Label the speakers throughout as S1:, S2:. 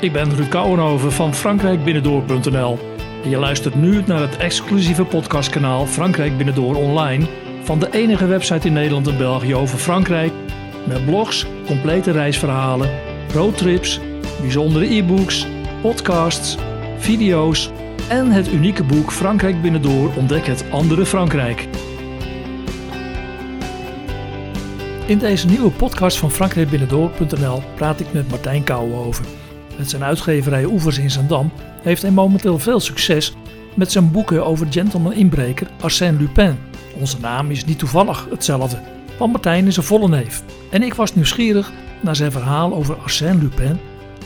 S1: Ik ben Ruud Kouwenhoven van frankrijkbinnendoor.nl. En je luistert nu naar het exclusieve podcastkanaal Frankrijk Binnendoor Online van de enige website in Nederland en België over Frankrijk. Met blogs, complete reisverhalen, roadtrips, bijzondere e-books, podcasts, video's en het unieke boek Frankrijk Binnendoor ontdek het andere Frankrijk. In deze nieuwe podcast van frankrijkbinnendoor.nl praat ik met Martijn Kouwenhoven. Met zijn uitgeverij Oevers in Zandam heeft hij momenteel veel succes met zijn boeken over gentleman inbreker Arsène Lupin. Onze naam is niet toevallig hetzelfde, want Martijn is een volle neef. En ik was nieuwsgierig naar zijn verhaal over Arsène Lupin,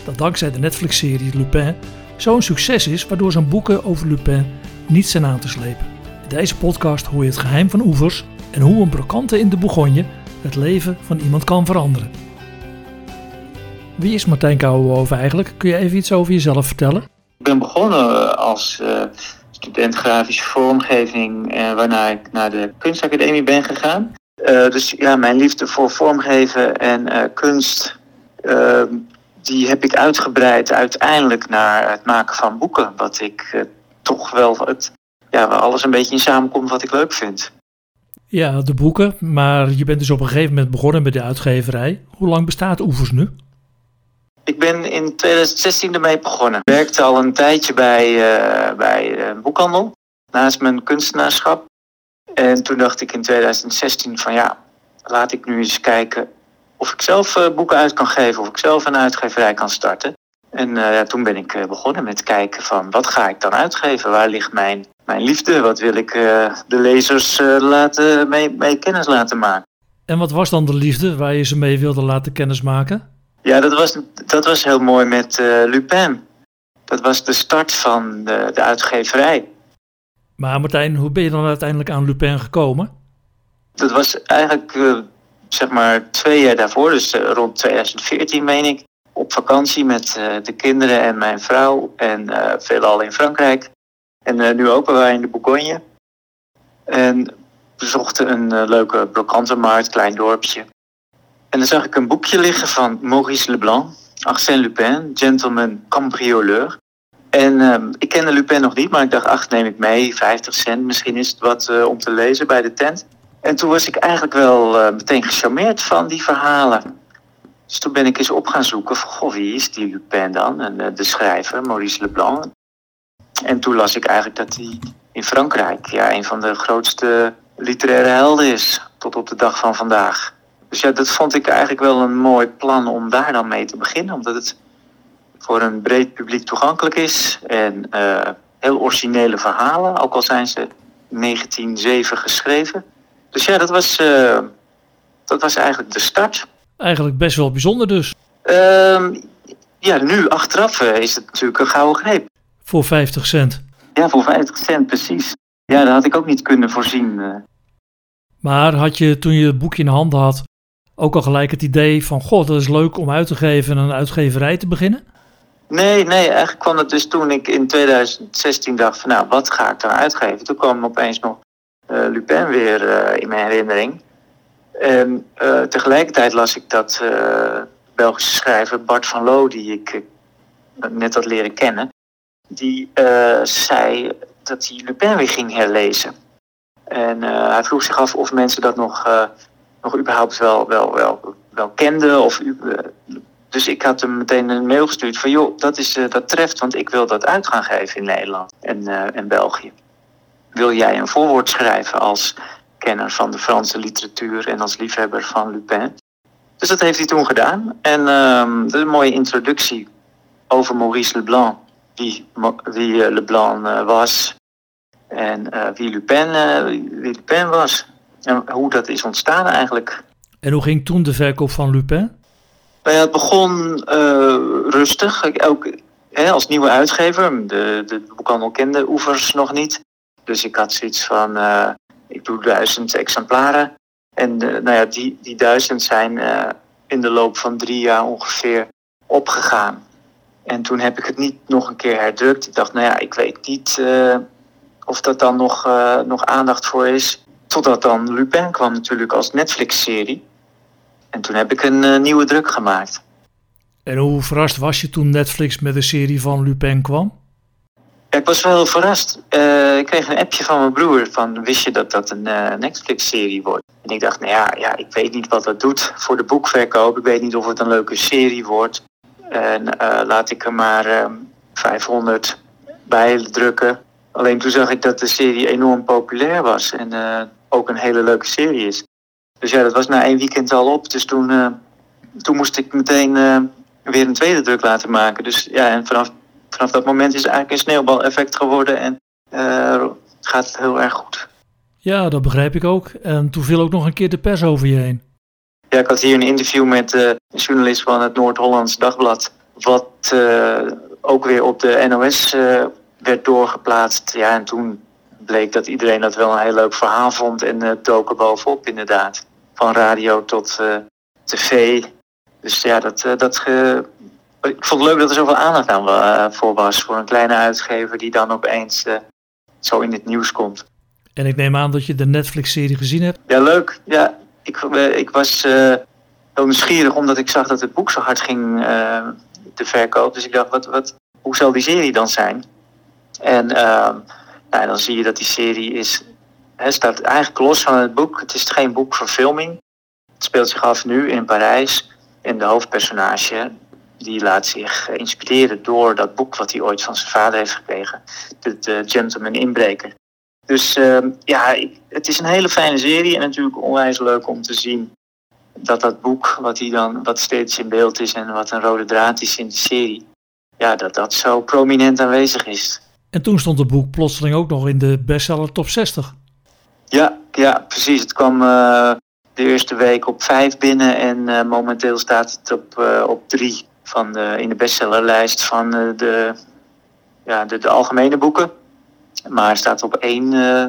S1: dat dankzij de Netflix-serie Lupin zo'n succes is waardoor zijn boeken over Lupin niet zijn aan te slepen. In deze podcast hoor je het geheim van Oevers en hoe een brokante in de Bourgogne het leven van iemand kan veranderen. Wie is Martijn Kouwenhoven eigenlijk? Kun je even iets over jezelf vertellen?
S2: Ik ben begonnen als uh, student grafische vormgeving, uh, waarna ik naar de kunstacademie ben gegaan. Uh, dus ja, mijn liefde voor vormgeven en kunst, die heb ik uitgebreid uiteindelijk naar het maken van boeken. Wat ik toch wel, het, ja, waar alles een beetje in samenkomt wat ik leuk vind.
S1: Ja, de boeken. Maar je bent dus op een gegeven moment begonnen met de uitgeverij. Hoe lang bestaat Oevers nu?
S2: Ik ben in 2016 ermee begonnen. Ik werkte al een tijdje bij, uh, bij een boekhandel. Naast mijn kunstenaarschap. En toen dacht ik in 2016 van ja, laat ik nu eens kijken of ik zelf uh, boeken uit kan geven. Of ik zelf een uitgeverij kan starten. En ja, toen ben ik begonnen met kijken van wat ga ik dan uitgeven? Waar ligt mijn mijn liefde. Wat wil ik de lezers laten, mee, mee kennis laten maken.
S1: En wat was dan de liefde waar je ze mee wilde laten kennismaken?
S2: Ja, dat was, dat was heel mooi met uh, Lupin. Dat was de start van de, de uitgeverij.
S1: Maar Martijn, hoe ben je dan uiteindelijk aan Lupin gekomen?
S2: Dat was eigenlijk zeg maar twee jaar daarvoor, dus rond 2014 meen ik. Op vakantie met de kinderen en mijn vrouw en veelal in Frankrijk. En nu ook wij in de Bourgogne. En bezochten een leuke brokantenmarkt, klein dorpje. En dan zag ik een boekje liggen van Maurice Leblanc, Arsène Lupin, gentleman cambrioleur. En uh, ik kende Lupin nog niet, maar ik dacht, ach, neem ik mee, 50 cent, misschien is het wat uh, om te lezen bij de tent. En toen was ik eigenlijk wel meteen gecharmeerd van die verhalen. Dus toen ben ik eens op gaan zoeken van, goh, wie is die Lupin dan? En de schrijver, Maurice Leblanc. En toen las ik eigenlijk dat hij in Frankrijk ja, een van de grootste literaire helden is. Tot op de dag van vandaag. Dus ja, dat vond ik eigenlijk wel een mooi plan om daar dan mee te beginnen. Omdat het voor een breed publiek toegankelijk is. En uh, heel originele verhalen, ook al zijn ze 1907 geschreven. Dus ja, dat was, uh, dat was eigenlijk de start.
S1: Eigenlijk best wel bijzonder dus.
S2: Uh, ja, nu achteraf uh, is het natuurlijk een gouden greep.
S1: Voor 50 cent.
S2: Ja, voor 50 cent, precies. Ja, dat had ik ook niet kunnen voorzien. eh.
S1: Maar had je toen je het boekje in handen had ook al gelijk het idee van... God, dat is leuk om uit te geven en een uitgeverij te beginnen?
S2: Nee, nee, eigenlijk kwam het dus toen ik in 2016 dacht van... Nou, wat ga ik dan uitgeven? Toen kwam opeens nog uh, Lupin weer uh, in mijn herinnering. En uh, tegelijkertijd las ik dat Belgische schrijver Bart van Loo... die ik net had leren kennen die zei dat hij Lupin weer ging herlezen. En hij vroeg zich af of mensen dat nog, nog überhaupt wel, wel, wel, wel kenden. Of, dus ik had hem meteen een mail gestuurd van joh, dat, is, dat treft, want ik wil dat uit gaan geven in Nederland en, en België. Wil jij een voorwoord schrijven als kenner van de Franse literatuur en als liefhebber van Lupin? Dus dat heeft hij toen gedaan. En ehm, is een mooie introductie over Maurice Leblanc wie, wie Leblanc was en wie, Lupin, wie Lupin was. En hoe dat is ontstaan eigenlijk.
S1: En hoe ging toen de verkoop van Lupin?
S2: Nou ja, het begon rustig. Ook hè, als nieuwe uitgever. De, de boekhandel kende Oevers nog niet. Dus ik had zoiets van, ik doe duizend exemplaren. En nou ja, die, die duizend zijn in de loop van drie jaar ongeveer opgegaan. En toen heb ik het niet nog een keer herdrukt. Ik dacht, nou ja, ik weet niet uh, of dat dan nog, uh, nog aandacht voor is. Totdat dan Lupin kwam natuurlijk als Netflix-serie. En toen heb ik een uh, nieuwe druk gemaakt.
S1: En hoe verrast was je toen Netflix met de serie van Lupin kwam?
S2: Ja, ik was wel verrast. Uh, ik kreeg een appje van mijn broer van wist je dat dat een uh, Netflix-serie wordt? En ik dacht, nou ja, ja, ik weet niet wat dat doet voor de boekverkoop. Ik weet niet of het een leuke serie wordt. En laat ik er maar 500 bij drukken. Alleen toen zag ik dat de serie enorm populair was en ook een hele leuke serie is. Dus ja, dat was na één weekend al op. Dus toen, toen moest ik meteen weer een tweede druk laten maken. Dus ja, en vanaf vanaf dat moment is het eigenlijk een sneeuwbaleffect geworden en uh, gaat het heel erg goed.
S1: Ja, dat begrijp ik ook. En toen viel ook nog een keer de pers over je heen.
S2: Ja, ik had hier een interview met een journalist van het Noord-Hollands Dagblad. Wat ook weer op de NOS werd doorgeplaatst. Ja, en toen bleek dat iedereen dat wel een heel leuk verhaal vond. En uh, doken bovenop inderdaad. Van radio tot tv. Dus ja, dat, dat ik vond het leuk dat er zoveel aandacht aan voor was. Voor een kleine uitgever die dan opeens zo in het nieuws komt.
S1: En ik neem aan dat je de Netflix-serie gezien hebt.
S2: Ja, leuk. Ja, ik, ik was heel nieuwsgierig omdat ik zag dat het boek zo hard ging te verkoop. Dus ik dacht, wat, wat, hoe zal die serie dan zijn? En ehm, nou, dan zie je dat die serie is, staat eigenlijk los van het boek. Het is geen boekverfilming. Het speelt zich af nu in Parijs. En de hoofdpersonage, die laat zich inspireren door dat boek wat hij ooit van zijn vader heeft gekregen. De, de Gentleman Inbreker. Dus uh, ja, het is een hele fijne serie en natuurlijk onwijs leuk om te zien dat dat boek, wat, hij dan, wat steeds in beeld is en wat een rode draad is in de serie, ja, dat dat zo prominent aanwezig is.
S1: En toen stond het boek plotseling ook nog in de bestseller top 60.
S2: Ja, ja precies. Het kwam uh, de eerste week op 5 binnen en uh, momenteel staat het op, uh, op 3 van de, in de bestsellerlijst van eh, de, ja, de, de, algemene boeken. Maar staat op één uh,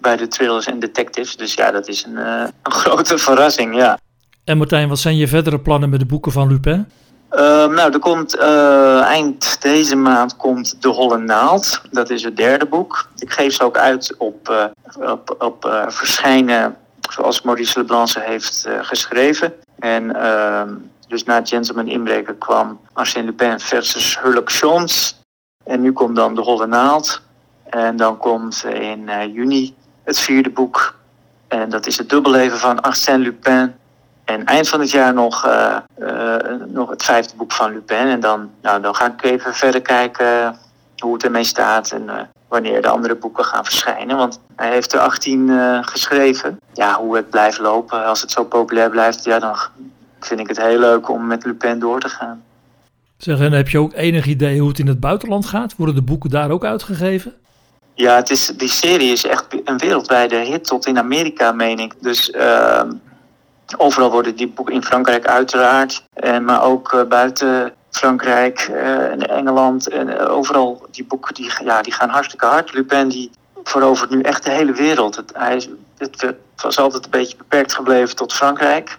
S2: bij de thrillers en detectives. Dus ja, dat is een, een grote verrassing, ja.
S1: En Martijn, wat zijn je verdere plannen met de boeken van Lupin?
S2: Uh, nou, er komt eind deze maand komt De Holle Naald. Dat is het derde boek. Ik geef ze ook uit op, op, op verschijnen zoals Maurice Leblanc heeft geschreven. En ehm, dus na Gentleman Inbreker kwam Arsène Lupin versus Sherlock Holmes. En nu komt dan De Holle Naald. En dan komt in juni het vierde boek. En dat is het dubbelleven van Arsène Lupin. En eind van het jaar nog, uh, uh, nog het vijfde boek van Lupin. En dan, nou, dan ga ik even verder kijken hoe het ermee staat en wanneer de andere boeken gaan verschijnen. Want hij heeft er 18 geschreven. Ja, hoe het blijft lopen, als het zo populair blijft, ja, dan vind ik het heel leuk om met Lupin door te gaan.
S1: Zeg, en heb je ook enig idee hoe het in het buitenland gaat? Worden de boeken daar ook uitgegeven?
S2: Ja, het is, die serie is echt een wereldwijde hit tot in Amerika, meen ik. Dus uh, overal worden die boeken in Frankrijk uiteraard, en, maar ook uh, buiten Frankrijk uh, en Engeland. En overal die boeken die, ja, die gaan hartstikke hard. Lupin die verovert nu echt de hele wereld. Het, hij, het was altijd een beetje beperkt gebleven tot Frankrijk.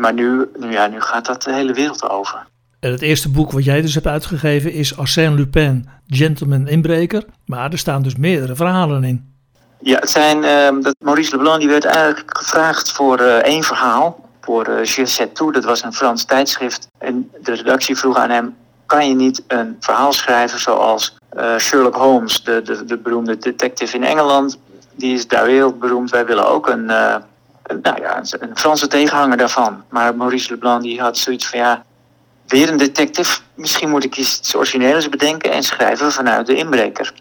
S2: Maar nu, nu, ja, nu gaat dat de hele wereld over.
S1: En het eerste boek wat jij dus hebt uitgegeven is Arsène Lupin, Gentleman Inbreker. Maar er staan dus meerdere verhalen in.
S2: Ja, het zijn, uh, dat Maurice Leblanc die werd eigenlijk gevraagd voor uh, één verhaal. Voor uh, sais tout, dat was een Frans tijdschrift. En de redactie vroeg aan hem, kan je niet een verhaal schrijven zoals Sherlock Holmes, de, de, de beroemde detective in Engeland. Die is daar wereldberoemd. Wij willen ook een nou ja, een Franse tegenhanger daarvan. Maar Maurice Leblanc die had zoiets van ja, weer een detective. Misschien moet ik iets origineels bedenken en schrijven vanuit de inbreker.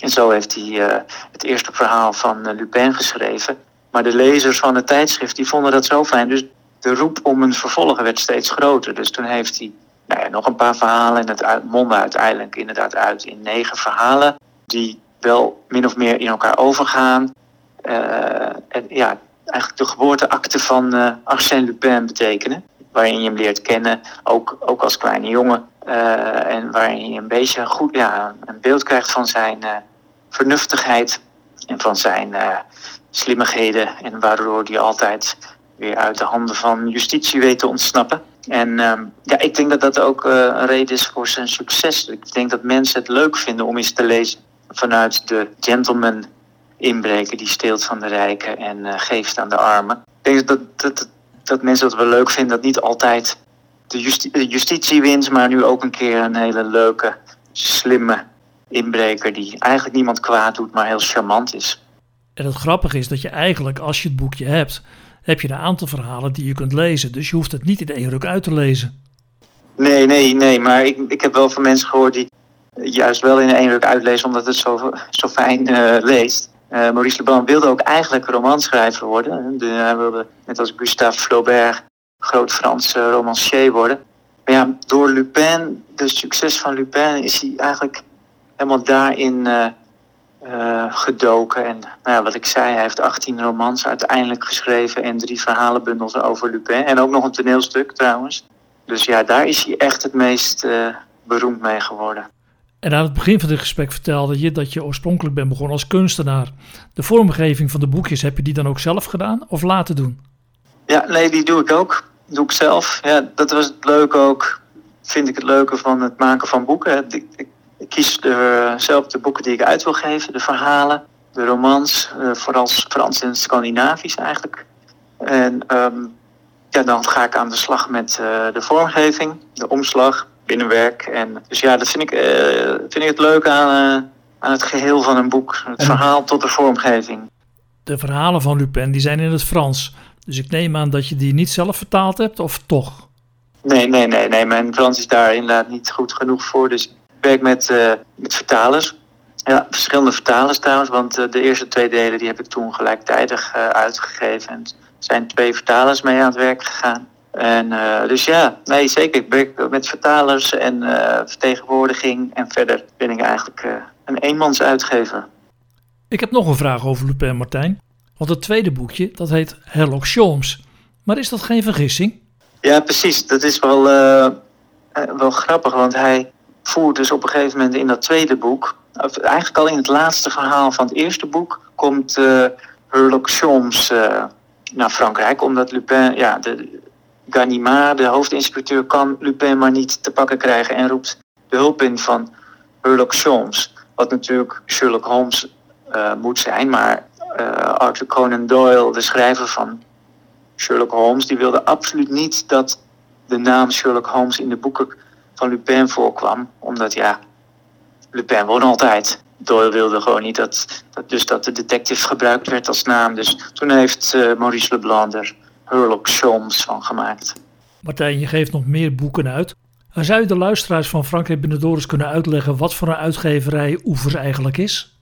S2: En zo heeft hij uh, het eerste verhaal van uh, Lupin geschreven. Maar de lezers van het tijdschrift die vonden dat zo fijn. Dus de roep om een vervolger werd steeds groter. Dus toen heeft hij nou ja, nog een paar verhalen. En het mondde uiteindelijk inderdaad uit in negen verhalen. Die wel min of meer in elkaar overgaan. Uh, en ja, eigenlijk de geboorteakte van uh, Arsène Lupin betekenen. Waarin je hem leert kennen, ook, ook als kleine jongen. En waarin je een beetje goed, ja, een beeld krijgt van zijn vernuftigheid en van zijn slimmigheden. En waardoor hij altijd weer uit de handen van justitie weet te ontsnappen. En ehm, ja, ik denk dat dat ook een reden is voor zijn succes. Ik denk dat mensen het leuk vinden om eens te lezen vanuit de gentleman inbreken die steelt van de rijken en uh, geeft aan de armen. Ik denk dat, dat, dat, mensen dat wel leuk vinden dat niet altijd de justitie wint, maar nu ook een keer een hele leuke, slimme inbreker die eigenlijk niemand kwaad doet, maar heel charmant is.
S1: En het grappige is dat je eigenlijk, als je het boekje hebt, heb je een aantal verhalen die je kunt lezen. Dus je hoeft het niet in één ruk uit te lezen.
S2: Nee, nee, nee. Maar ik, ik heb wel van mensen gehoord die juist wel in één ruk uitlezen omdat het zo, zo fijn uh, leest. Uh, Maurice Leblanc wilde ook eigenlijk romanschrijver worden. De, hij wilde, net als Gustave Flaubert, groot Frans romancier worden. Maar ja, door Lupin, de succes van Lupin, is hij eigenlijk helemaal daarin uh, gedoken. En nou ja, wat ik zei, hij heeft 18 romans uiteindelijk geschreven en drie verhalenbundels over Lupin. En ook nog een toneelstuk trouwens. Dus ja, daar is hij echt het meest uh, beroemd mee geworden.
S1: En aan het begin van dit gesprek vertelde je dat je oorspronkelijk bent begonnen als kunstenaar. De vormgeving van de boekjes, heb je die dan ook zelf gedaan of laten doen?
S2: Ja, nee, die doe ik ook. Doe ik zelf. Ja, dat was het leuke ook, vind ik het leuke van het maken van boeken. Ik, ik, ik kies de, zelf de boeken die ik uit wil geven, de verhalen, de romans, uh, vooral Frans en Scandinavisch eigenlijk. En um, ja, dan ga ik aan de slag met uh, de vormgeving, de omslag, binnenwerk. En, dus ja, dat vind ik, uh, vind ik het leuke aan, aan het geheel van een boek. Het verhaal tot de vormgeving.
S1: De verhalen van Lupin die zijn in het Frans. Dus ik neem aan dat je die niet zelf vertaald hebt, of toch?
S2: Nee, nee, nee, nee. Mijn Frans is daar inderdaad niet goed genoeg voor. Dus werk met, uh, met vertalers. Ja, verschillende vertalers trouwens. Want uh, de eerste twee delen die heb ik toen gelijktijdig uh, uitgegeven. En er zijn twee vertalers mee aan het werk gegaan. En dus ja, nee zeker. Ik werk met vertalers en vertegenwoordiging. En verder ben ik eigenlijk een eenmansuitgever.
S1: Ik heb nog een vraag over Lupin Martijn. Want het tweede boekje, dat heet Herlock Sholmes. Maar is dat geen vergissing?
S2: Ja, precies. Dat is wel, uh, wel grappig, want hij voert dus op een gegeven moment in dat tweede boek... Eigenlijk al in het laatste verhaal van het eerste boek... komt uh, Herlock Sholmes uh, naar Frankrijk. Omdat Lupin, ja, de Ganimard, de hoofdinspecteur... kan Lupin maar niet te pakken krijgen en roept de hulp in van Herlock Sholmes. Wat natuurlijk Sherlock Holmes moet zijn, maar Arthur Conan Doyle, de schrijver van Sherlock Holmes, die wilde absoluut niet dat de naam Sherlock Holmes in de boeken van Lupin voorkwam. Omdat ja, Lupin woonde altijd. Doyle wilde gewoon niet dat, dat, dus dat de detective gebruikt werd als naam. Dus toen heeft uh, Maurice Leblanc er Sherlock Holmes van gemaakt.
S1: Martijn, je geeft nog meer boeken uit. Zou je de luisteraars van Frankrijk Binnendoris kunnen uitleggen wat voor een uitgeverij Oevers eigenlijk is?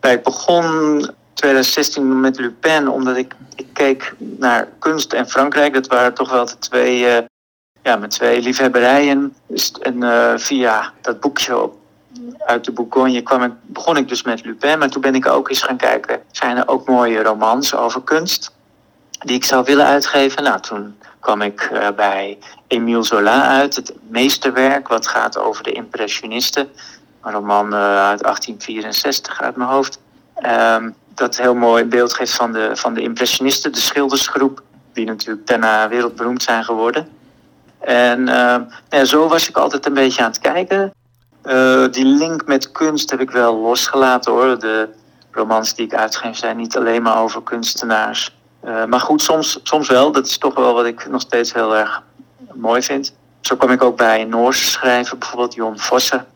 S2: Ik begon 2016 met Lupin, omdat ik, ik keek naar kunst en Frankrijk. Dat waren toch wel de twee, uh, ja, met twee liefhebberijen. Dus, en uh, via dat boekje uit de Bourgogne kwam ik, begon ik dus met Lupin. Maar toen ben ik ook eens gaan kijken, zijn er ook mooie romans over kunst die ik zou willen uitgeven? Nou, toen kwam ik uh, bij Émile Zola uit, het meesterwerk wat gaat over de impressionisten. Een roman uit 1864 uit mijn hoofd. Um, dat heel mooi beeld geeft van de, van de impressionisten, de schildersgroep, die natuurlijk daarna wereldberoemd zijn geworden. En uh, ja, zo was ik altijd een beetje aan het kijken. Uh, die link met kunst heb ik wel losgelaten hoor. De romans die ik uitgeef zijn niet alleen maar over kunstenaars. Uh, maar goed, soms, soms wel. Dat is toch wel wat ik nog steeds heel erg mooi vind. Zo kwam ik ook bij Noorse schrijver, bijvoorbeeld Jon Vossen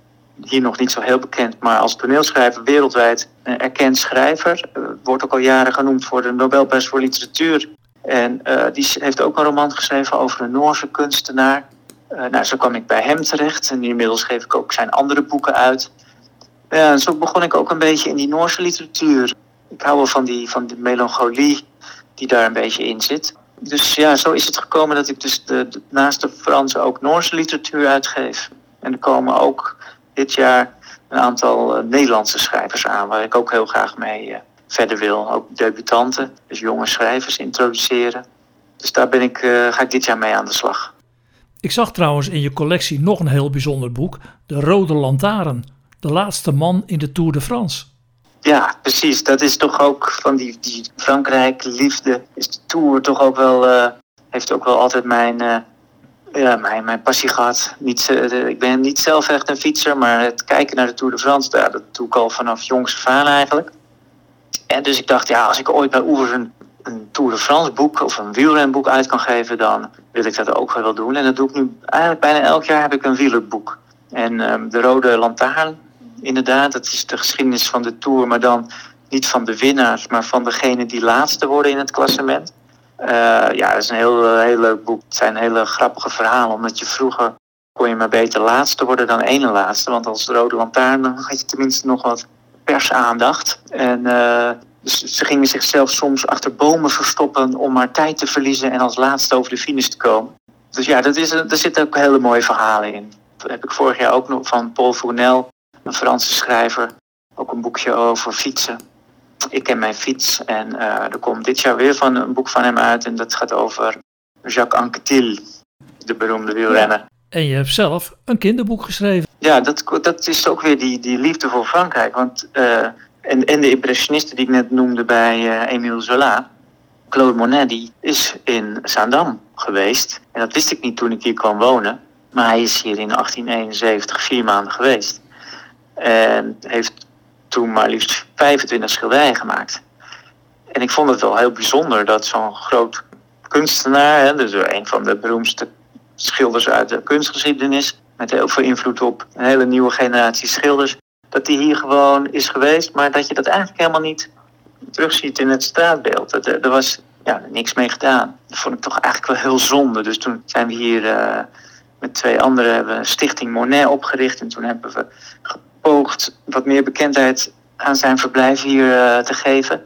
S2: hier nog niet zo heel bekend, maar als toneelschrijver wereldwijd een erkend schrijver. Wordt ook al jaren genoemd voor de Nobelprijs voor literatuur. En uh, die heeft ook een roman geschreven over een Noorse kunstenaar. Uh, nou, zo kwam ik bij hem terecht en inmiddels geef ik ook zijn andere boeken uit. Ja, zo begon ik ook een beetje in die Noorse literatuur. Ik hou wel van die, van de melancholie die daar een beetje in zit. Dus ja, zo is het gekomen dat ik dus de, naast de Franse ook Noorse literatuur uitgeef. En er komen ook dit jaar een aantal uh, Nederlandse schrijvers aan, waar ik ook heel graag mee verder wil. Ook debutanten, dus jonge schrijvers introduceren. Dus daar ben ik, uh, ga ik dit jaar mee aan de slag.
S1: Ik zag trouwens in je collectie nog een heel bijzonder boek, De Rode Lantaarn, de laatste man in de Tour de France.
S2: Ja, precies. Dat is toch ook van die, die Frankrijk-liefde. Is de Tour toch ook wel, heeft ook wel altijd mijn ja, mijn, mijn passie gehad. Niet, uh, ik ben niet zelf echt een fietser, maar het kijken naar de Tour de France, daar, dat doe ik al vanaf jongs af aan eigenlijk. En dus ik dacht, ja, als ik ooit bij Oevers een, een Tour de France boek of een wielrenboek uit kan geven, dan wil ik dat ook wel doen. En dat doe ik nu eigenlijk bijna elk jaar heb ik een wielerboek. En ehm, de Rode Lantaarn, inderdaad, dat is de geschiedenis van de Tour, maar dan niet van de winnaars, maar van degene die laatste worden in het klassement. Uh, ja, dat is een heel, heel leuk boek. Het zijn hele grappige verhalen, omdat je vroeger kon je maar beter laatste worden dan ene laatste. Want als Rode Lantaarn dan had je tenminste nog wat persaandacht. En uh, ze gingen zichzelf soms achter bomen verstoppen om maar tijd te verliezen en als laatste over de finish te komen. Dus ja, dat is, er zitten ook hele mooie verhalen in. Dat heb ik vorig jaar ook nog van Paul Fournel, een Franse schrijver, ook een boekje over fietsen. Ik ken mijn fiets en uh, er komt dit jaar weer van een boek van hem uit en dat gaat over Jacques Anquetil, de beroemde wielrenner.
S1: En je hebt zelf een kinderboek geschreven.
S2: Ja, dat, dat is ook weer die, die liefde voor Frankrijk. Want, uh, en, en de impressionisten die ik net noemde bij uh, Émile Zola. Claude Monet die is in Zaandam geweest. En dat wist ik niet toen ik hier kwam wonen. Maar hij is hier in 1871 vier maanden geweest. En heeft toen maar liefst 25 schilderijen gemaakt. En ik vond het wel heel bijzonder dat zo'n groot kunstenaar, hè, dus een van de beroemdste schilders uit de kunstgeschiedenis, met heel veel invloed op een hele nieuwe generatie schilders, dat die hier gewoon is geweest, maar dat je dat eigenlijk helemaal niet terugziet in het straatbeeld. Dat, er, was ja, niks mee gedaan. Dat vond ik toch eigenlijk wel heel zonde. Dus toen zijn we hier uh, met twee anderen hebben Stichting Monet opgericht. En toen hebben we gepoogd wat meer bekendheid aan zijn verblijf hier uh, te geven.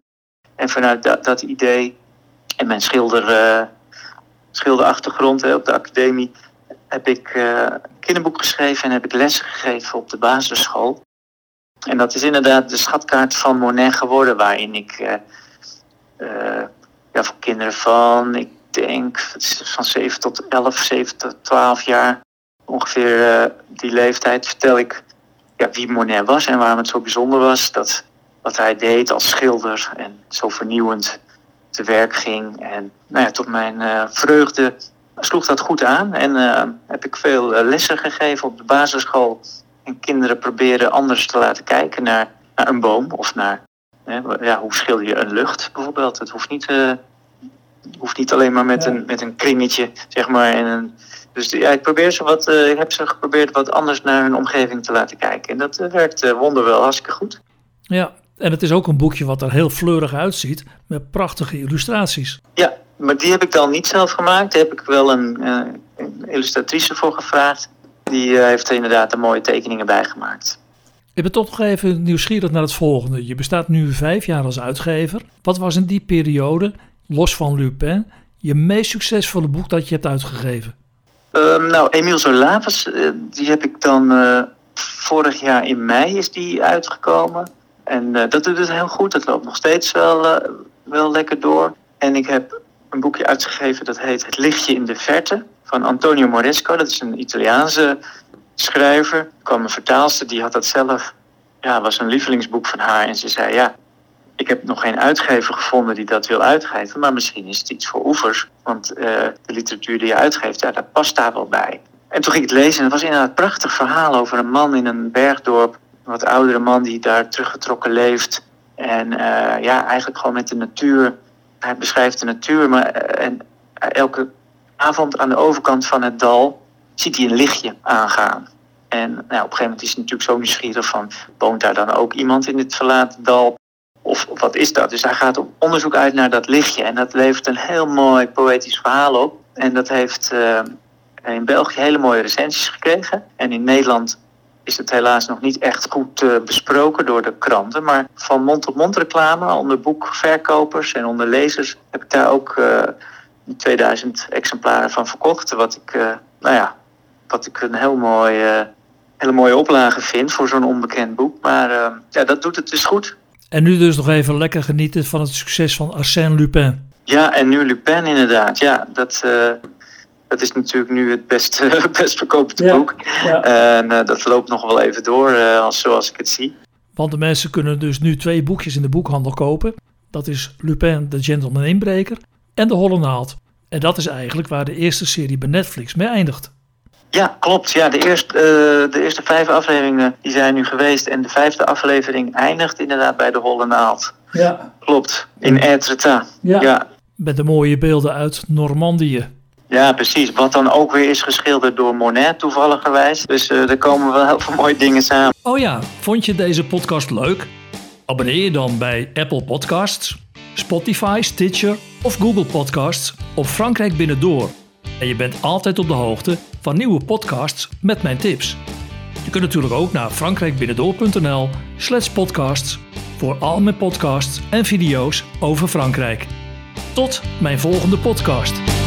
S2: En vanuit dat, dat idee en mijn schilder, uh, schilderachtergrond hè, op de academie heb ik uh, kinderboek geschreven en heb ik lessen gegeven op de basisschool. En dat is inderdaad de schatkaart van Monet geworden, waarin ik uh, uh, ja, voor kinderen van, ik denk van 7 tot 11, 7 tot 12 jaar, ongeveer die leeftijd, vertel ik ja, wie Monet was en waarom het zo bijzonder was dat wat hij deed als schilder en zo vernieuwend te werk ging. En nou ja, tot mijn vreugde sloeg dat goed aan en uh, heb ik veel uh, lessen gegeven op de basisschool. En kinderen proberen anders te laten kijken naar, naar een boom of naar hè, ja, hoe schilder je een lucht bijvoorbeeld. Het hoeft niet, uh, hoeft niet alleen maar met, ja. een, met een kringetje, zeg maar. En een, dus ja, ik, probeer ze wat, ik heb ze geprobeerd wat anders naar hun omgeving te laten kijken. En dat werkt wonderwel hartstikke goed.
S1: Ja, en het is ook een boekje wat er heel fleurig uitziet met prachtige illustraties.
S2: Ja, maar die heb ik dan niet zelf gemaakt. Daar heb ik wel een, uh, een illustratrice voor gevraagd. Die uh, heeft er inderdaad de mooie tekeningen bij gemaakt.
S1: Ik ben toch nog even nieuwsgierig naar het volgende. Je bestaat nu vijf jaar als uitgever. Wat was in die periode, los van Lupin, je meest succesvolle boek dat je hebt uitgegeven?
S2: Um, nou, Emile Zola, uh, die heb ik dan vorig jaar in mei is die uitgekomen. En dat doet het heel goed. Dat loopt nog steeds wel, wel lekker door. En ik heb een boekje uitgegeven dat heet Het lichtje in de verte van Antonio Moresco. Dat is een Italiaanse schrijver. Er kwam een vertaalster, die had dat zelf, ja, was een lievelingsboek van haar. En ze zei, ja, ik heb nog geen uitgever gevonden die dat wil uitgeven, maar misschien is het iets voor oevers. Want uh, de literatuur die je uitgeeft, ja, dat past daar wel bij. En toen ging ik het lezen en het was inderdaad een prachtig verhaal over een man in een bergdorp. Een wat oudere man die daar teruggetrokken leeft. En uh, ja, eigenlijk gewoon met de natuur hij beschrijft de natuur, maar en elke avond aan de overkant van het dal ziet hij een lichtje aangaan. En nou, op een gegeven moment is hij natuurlijk zo nieuwsgierig van, woont daar dan ook iemand in dit verlaten dal? Of, wat is dat? Dus hij gaat op onderzoek uit naar dat lichtje. En dat levert een heel mooi poëtisch verhaal op. En dat heeft uh, in België hele mooie recensies gekregen. En in Nederland is het helaas nog niet echt goed uh, besproken door de kranten. Maar van mond-tot-mond reclame onder boekverkopers en onder lezers heb ik daar ook uh, 2000 exemplaren van verkocht. Wat ik, uh, nou ja, wat ik een heel mooi, eh, hele mooie oplage vind voor zo'n onbekend boek. Maar ja, dat doet het dus goed.
S1: En nu dus nog even lekker genieten van het succes van Arsène Lupin.
S2: Ja, en nu Lupin inderdaad. Ja, dat, dat is natuurlijk nu het best, best verkopende ja, boek. Ja. En uh, dat loopt nog wel even door, uh, zoals ik het zie.
S1: Want de mensen kunnen dus nu twee boekjes in de boekhandel kopen. Dat is Lupin, de Gentleman Inbreker en De Holle Naald. En dat is eigenlijk waar de eerste serie bij Netflix mee eindigt.
S2: Ja, klopt. Ja, de, eerste, uh, de eerste vijf afleveringen die zijn nu geweest. En de vijfde aflevering eindigt inderdaad bij De Holle Naald.
S1: Ja.
S2: Klopt, in Etretat.
S1: Ja.
S2: ja.
S1: Met de mooie beelden uit Normandië.
S2: Ja, precies. Wat dan ook weer is geschilderd door Monet toevalligerwijs. Dus uh, er komen wel heel veel mooie dingen samen.
S1: Oh ja, vond je deze podcast leuk? Abonneer je dan bij Apple Podcasts, Spotify, Stitcher of Google Podcasts op Frankrijk Binnendoor. En je bent altijd op de hoogte van nieuwe podcasts met mijn tips. Je kunt natuurlijk ook naar frankrijkbinnendoor.nl slash podcasts voor al mijn podcasts en video's over Frankrijk. Tot mijn volgende podcast.